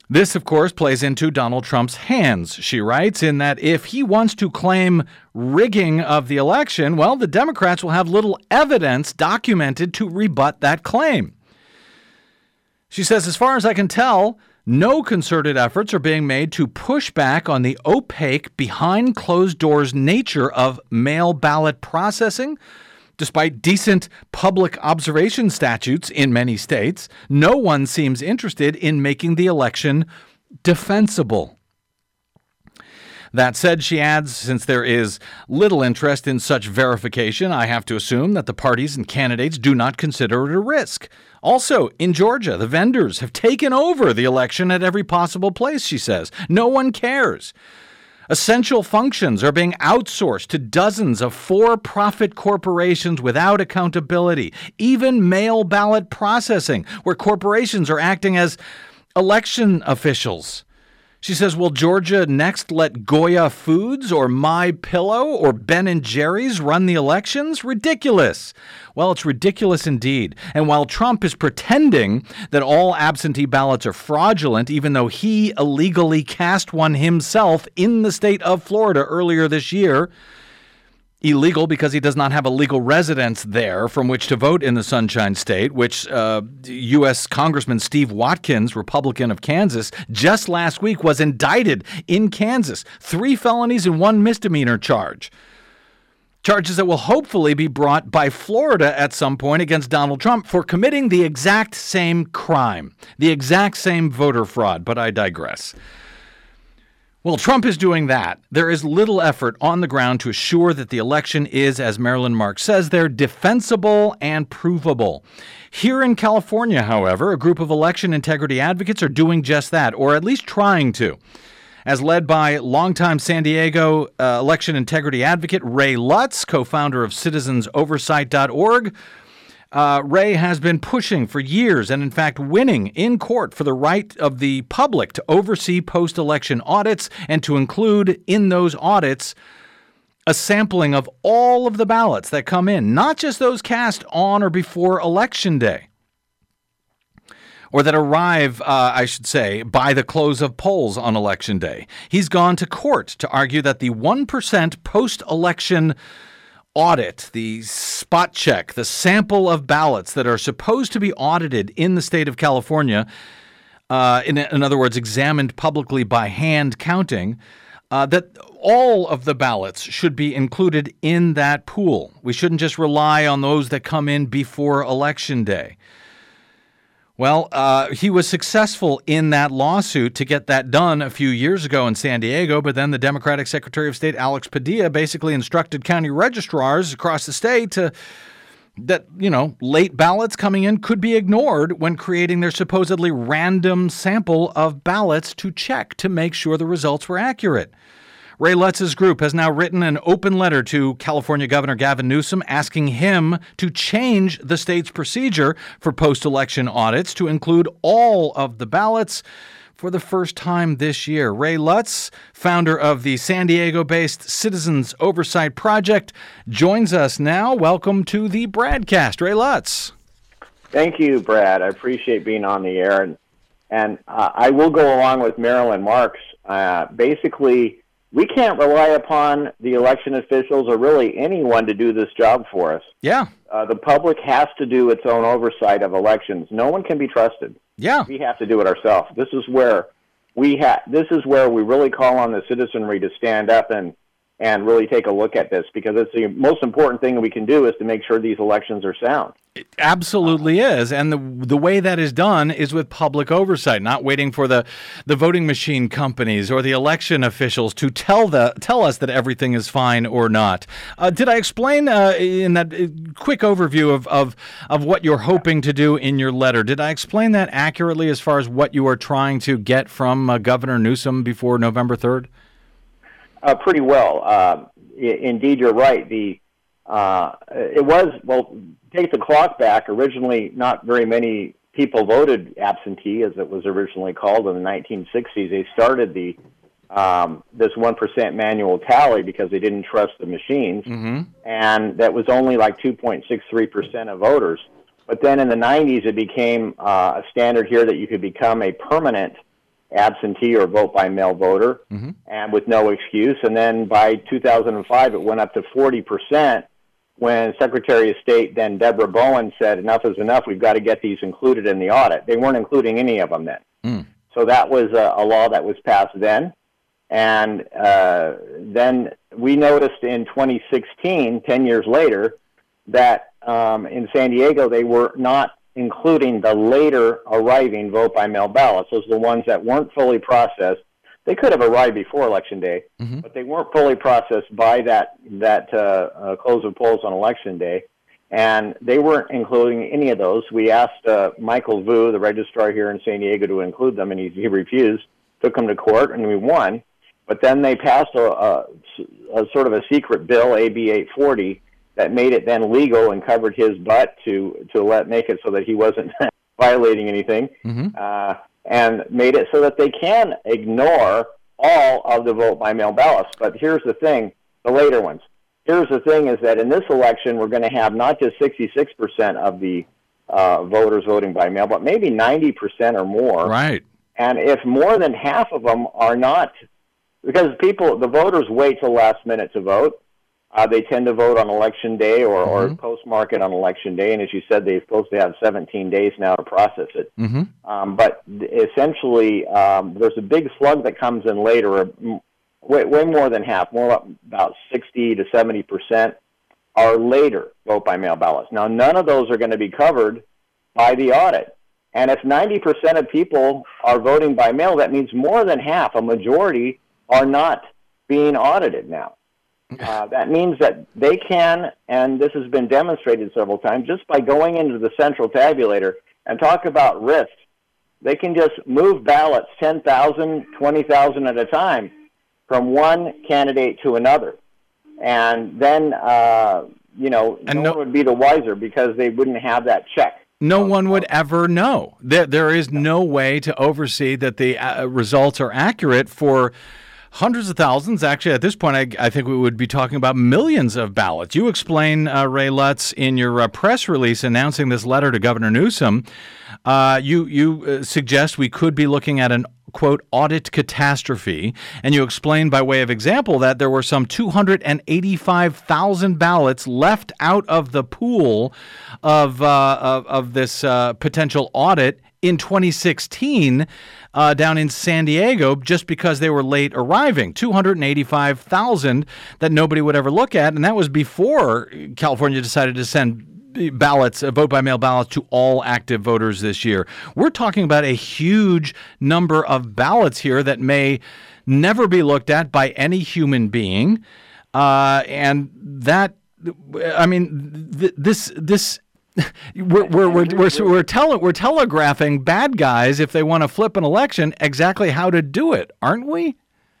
This, of course, plays into Donald Trump's hands, she writes, in that if he wants to claim rigging of the election, well, the Democrats will have little evidence documented to rebut that claim. She says, as far as I can tell, no concerted efforts are being made to push back on the opaque, behind closed doors nature of mail ballot processing. Despite decent public observation statutes in many states, no one seems interested in making the election defensible. That said, she adds, since there is little interest in such verification, I have to assume that the parties and candidates do not consider it a risk. Also, in Georgia, the vendors have taken over the election at every possible place, she says. No one cares. Essential functions are being outsourced to dozens of for profit corporations without accountability, even mail ballot processing, where corporations are acting as election officials. She says, "Will Georgia next let Goya Foods or My Pillow or Ben and Jerry's run the elections? Ridiculous." Well, it's ridiculous indeed. And while Trump is pretending that all absentee ballots are fraudulent, even though he illegally cast one himself in the state of Florida earlier this year, illegal because he does not have a legal residence there from which to vote in the Sunshine State, which uh, U.S. Congressman Steve Watkins, Republican of Kansas, just last week was indicted in Kansas. Three felonies and one misdemeanor charge. Charges that will hopefully be brought by Florida at some point against Donald Trump for committing the exact same crime, the exact same voter fraud, but I digress. Well, Trump is doing that. There is little effort on the ground to assure that the election is, as Marilyn Marks says, they're defensible and provable. Here in California, however, a group of election integrity advocates are doing just that, or at least trying to. As led by longtime San Diego uh, election integrity advocate Ray Lutz, co founder of citizensoversight.org, Uh, Ray has been pushing for years and, in fact, winning in court for the right of the public to oversee post election audits and to include in those audits a sampling of all of the ballots that come in, not just those cast on or before Election Day. Or that arrive, uh, I should say, by the close of polls on Election Day. He's gone to court to argue that the 1% post election audit, the spot check, the sample of ballots that are supposed to be audited in the state of California, uh, in, in other words, examined publicly by hand counting, uh, that all of the ballots should be included in that pool. We shouldn't just rely on those that come in before Election Day. Well, uh, he was successful in that lawsuit to get that done a few years ago in San Diego, but then the Democratic Secretary of State Alex Padilla basically instructed county registrars across the state to that you know late ballots coming in could be ignored when creating their supposedly random sample of ballots to check to make sure the results were accurate. Ray Lutz's group has now written an open letter to California Governor Gavin Newsom asking him to change the state's procedure for post election audits to include all of the ballots for the first time this year. Ray Lutz, founder of the San Diego based Citizens Oversight Project, joins us now. Welcome to the BradCast, Ray Lutz. Thank you, Brad. I appreciate being on the air. And, and uh, I will go along with Marilyn Marks. Uh, basically, we can't rely upon the election officials or really anyone to do this job for us. Yeah. Uh, the public has to do its own oversight of elections. No one can be trusted. Yeah. We have to do it ourselves. This is where we ha- this is where we really call on the citizenry to stand up and and really take a look at this because it's the most important thing we can do is to make sure these elections are sound. It absolutely is, and the the way that is done is with public oversight, not waiting for the the voting machine companies or the election officials to tell the tell us that everything is fine or not. Uh, did I explain uh, in that uh, quick overview of, of of what you're hoping to do in your letter? Did I explain that accurately as far as what you are trying to get from uh, Governor Newsom before November third? Uh, pretty well. Uh, indeed, you're right. The uh, it was well. Take the clock back. Originally, not very many people voted absentee, as it was originally called in the 1960s. They started the um, this one percent manual tally because they didn't trust the machines, and that was only like 2.63 percent of voters. But then in the 90s, it became uh, a standard here that you could become a permanent absentee or vote by mail voter and with no excuse. And then by 2005, it went up to 40% when Secretary of State then Debra Bowen said, enough is enough. We've got to get these included in the audit. They weren't including any of them then. So that was a, a law that was passed then. And uh, then we noticed in 2016, 10 years later, that um, in San Diego they were not including the later arriving vote by mail ballots. Those are the ones that weren't fully processed. They could have arrived before election day, but they weren't fully processed by that that uh, uh, close of polls on election day, and they weren't including any of those. We asked uh, Michael Vu, the registrar here in San Diego, to include them, and he, he refused. Took them to court, and we won. But then they passed a, a, a sort of a secret bill, AB 840, that made it then legal and covered his butt to to let make it so that he wasn't violating anything, uh, and made it so that they can ignore all of the vote by mail ballots. But here's the thing: the later ones. Here's the thing: is that in this election we're going to have not just 66 percent of the uh, voters voting by mail, but maybe 90 percent or more. Right. And if more than half of them are not, because people, the voters wait till last minute to vote. Uh, they tend to vote on election day or, or postmark it on election day. And as you said, they're supposed to have 17 days now to process it. Mm-hmm. Um, but essentially, um, there's a big slug that comes in later, uh, m- way, way more than half, more about 60 to 70 percent are later vote by mail ballots. Now, none of those are going to be covered by the audit. And if 90% of people are voting by mail, that means more than half, a majority, are not being audited now. Uh, that means that they can, and this has been demonstrated several times, just by going into the central tabulator and talk about risk, they can just move ballots 10,000, 20,000 at a time from one candidate to another. And then uh, you know, And no, no- one would be the wiser because they wouldn't have that check. No one would ever know. There, there is no way to oversee that the uh, results are accurate for hundreds of thousands. Actually, at this point, I, I think we would be talking about millions of ballots. You explain, uh, Ray Lutz, in your uh, press release announcing this letter to Governor Newsom. Uh, you you uh, suggest we could be looking at an quote audit catastrophe and you explain by way of example that there were some 285,000 ballots left out of the pool of uh, of, of this uh, potential audit in 2016 uh, down in San Diego just because they were late arriving. 285,000 that nobody would ever look at and that was before California decided to send ballots, uh, vote by mail ballots to all active voters this year. We're talking about a huge number of ballots here that may never be looked at by any human being. Uh, and that, I mean, th- this, this, we're, we're, we're, we're, we're, tele- we're telegraphing bad guys if they want to flip an election exactly how to do it, aren't we?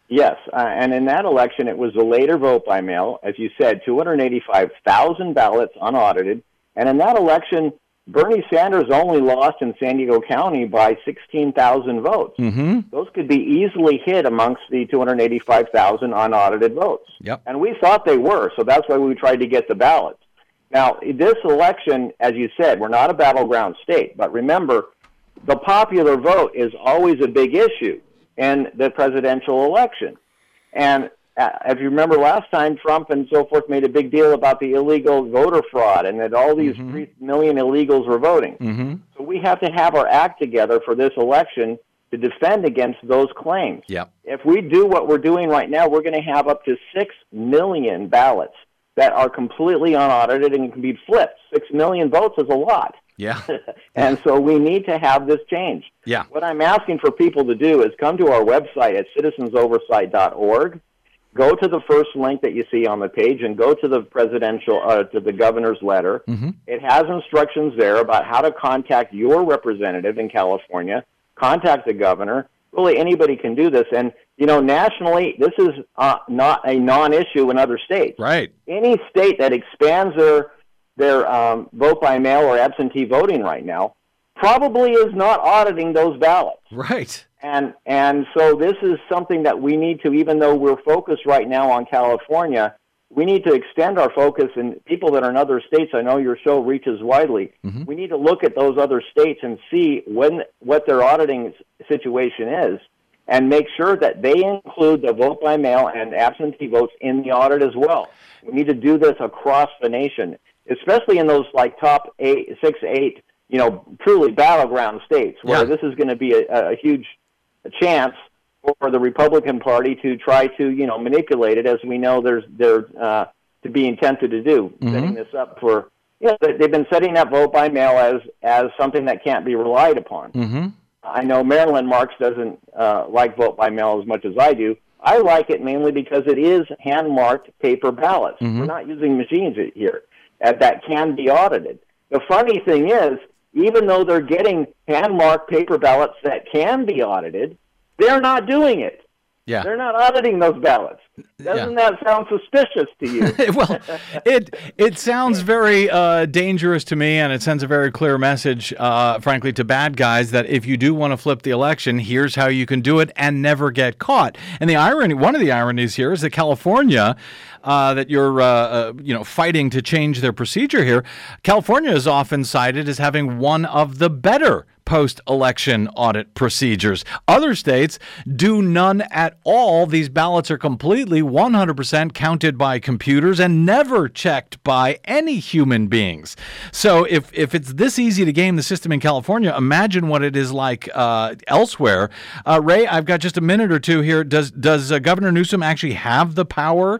Yes, uh, and in that election, it was a later vote by mail, as you said, 285,000 ballots unaudited. And in that election, Bernie Sanders only lost in San Diego County by 16,000 votes. Mm-hmm. Those could be easily hit amongst the 285,000 unaudited votes. Yep. And we thought they were, so that's why we tried to get the ballots. Now, this election, as you said, we're not a battleground state, but remember, the popular vote is always a big issue in the presidential election. And uh, if you remember last time, Trump and so forth made a big deal about the illegal voter fraud and that all these three million illegals were voting. Mm-hmm. So we have to have our act together for this election to defend against those claims. Yep. If we do what we're doing right now, we're going to have up to 6 million ballots that are completely unaudited and can be flipped. 6 million votes is a lot. Yeah. and so we need to have this change. Yeah. What I'm asking for people to do is come to our website at citizensoversight.org, go to the first link that you see on the page, and go to the presidential, uh, to the governor's letter. Mhm. It has instructions there about how to contact your representative in California, contact the governor. Really, anybody can do this. And, you know, nationally, this is uh, not a non issue in other states Right. any state that expands their their um, vote by mail or absentee voting right now probably is not auditing those ballots. Right. And and so this is something that we need to, even though we're focused right now on California, we need to extend our focus. And people that are in other states, I know your show reaches widely. Mm-hmm. We need to look at those other states and see when what their auditing situation is, and make sure that they include the vote by mail and absentee votes in the audit as well. We need to do this across the nation, especially in those like top eight, six, eight, you know, truly battleground states where Yeah. this is going to be a, a huge chance for the Republican Party to try to, you know, manipulate it, as we know there's they're uh, to being tempted to do, setting this up for. You know, they- they've been setting up vote by mail as as something that can't be relied upon. Mm-hmm. I know Marilyn Marks doesn't uh, like vote by mail as much as I do. I like it mainly because it is hand marked paper ballots. We're not using machines here that can be audited. The funny thing is, even though they're getting hand marked paper ballots that can be audited, they're not doing it. Yeah. They're not auditing those ballots. Doesn't that sound suspicious to you? well, it it sounds very uh, dangerous to me, and it sends a very clear message, uh, frankly, to bad guys that if you do want to flip the election, here's how you can do it and never get caught. And the irony, one of the ironies here, is that California. Uh, that you're, uh, uh, you know, fighting to change their procedure here. California is often cited as having one of the better post-election audit procedures. Other states do none at all. These ballots are completely 100% counted by computers and never checked by any human beings. So if if it's this easy to game the system in California, imagine what it is like uh, elsewhere. Uh, Ray, I've got just a minute or two here. Does does uh, Governor Newsom actually have the power?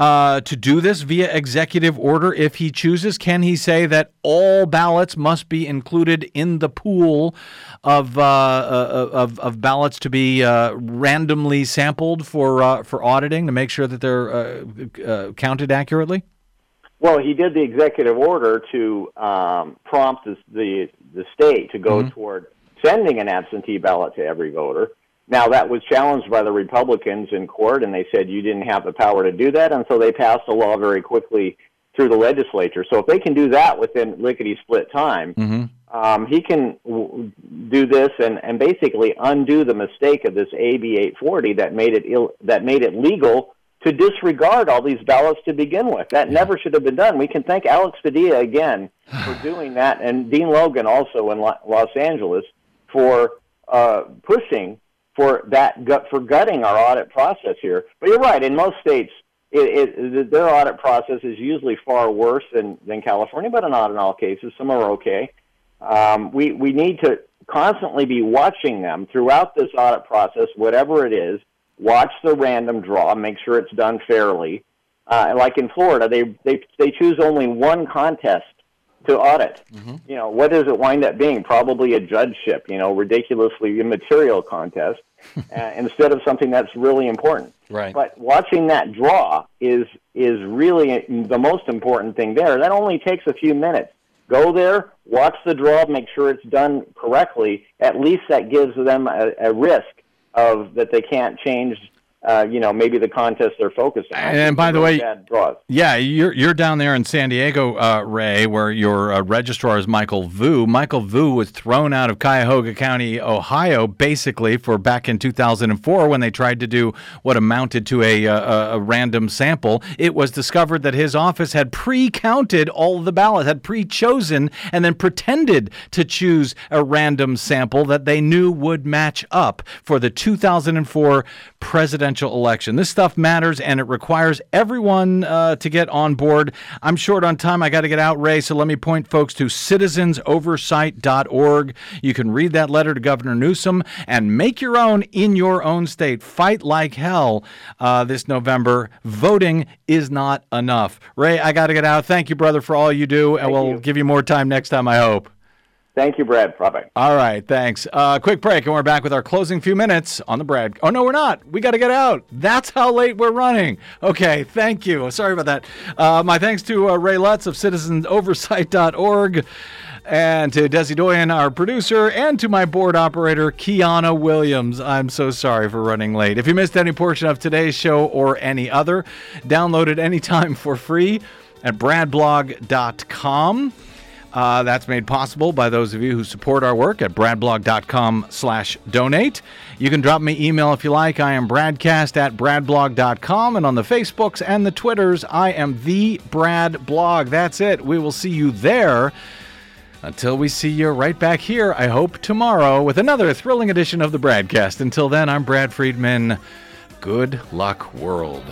Uh, to do this via executive order if he chooses? Can he say that all ballots must be included in the pool of uh, uh, of, of ballots to be uh, randomly sampled for uh, for auditing to make sure that they're uh, uh, counted accurately? Well, he did the executive order to um, prompt the, the the state to go toward sending an absentee ballot to every voter. Now that was challenged by the Republicans in court, and they said you didn't have the power to do that, and so they passed a law very quickly through the legislature. So if they can do that within lickety split time, Mm-hmm. um, he can w- do this and, and basically undo the mistake of this AB 840 that made it Ill, that made it legal to disregard all these ballots to begin with. That never should have been done. We can thank Alex Padilla again for doing that, and Dean Logan also in Lo- Los Angeles for uh, pushing for that gut for gutting our audit process here. But you're right. In most states, it, it, their audit process is usually far worse than, than California, but not in all cases. Some are okay. Um, we we need to constantly be watching them throughout this audit process, whatever it is. Watch the random draw, make sure it's done fairly. Uh, like in Florida, they they they choose only one contest to audit. You know, what does it wind up being? Probably a judgeship. You know, ridiculously immaterial contest uh, instead of something that's really important. Right. But watching that draw is is really the most important thing there. That only takes a few minutes. Go there, watch the draw, make sure it's done correctly. At least that gives them a, a risk of that they can't change. Uh, you know, maybe the contest they're focused on. And by the way-. Yeah, you're you're down there in San Diego, uh, Ray, where your uh, registrar is Michael Vu. Michael Vu was thrown out of Cuyahoga County, Ohio, basically for back in 2004 when they tried to do what amounted to a, uh, a, a random sample. It was discovered that his office had pre-counted all the ballots, had pre-chosen, and then pretended to choose a random sample that they knew would match up for the 2004 presidential election. This stuff matters, and it requires everyone uh, to get on board. I'm short on time. I got to get out, Ray, so let me point folks to citizensoversight.org. You can read that letter to Governor Newsom and make your own in your own state. Fight like hell uh, this November. Voting is not enough. Ray, I got to get out. Thank you, brother, for all you do, and Thank we'll you. give you more time next time, I hope. Thank you, Brad. Bye bye. All right, thanks. Uh, quick break, and we're back with our closing few minutes on the Brad. Oh no, we're not. We got to get out. That's how late we're running. Okay, thank you. Sorry about that. Uh, my thanks to uh, Ray Lutz of CitizensOversight.org, and to Desi Doyen, our producer, and to my board operator, Kiana Williams. I'm so sorry for running late. If you missed any portion of today's show or any other, download it anytime for free at bradblog.com. Uh, that's made possible by those of you who support our work at bradblog.com slash donate. You can drop me email if you like. I am bradcast at bradblog.com. And on the Facebooks and the Twitters, I am the Brad Blog. That's it. We will see you there. Until we see you right back here, I hope tomorrow with another thrilling edition of the BradCast. Until then, I'm Brad Friedman. Good luck, world.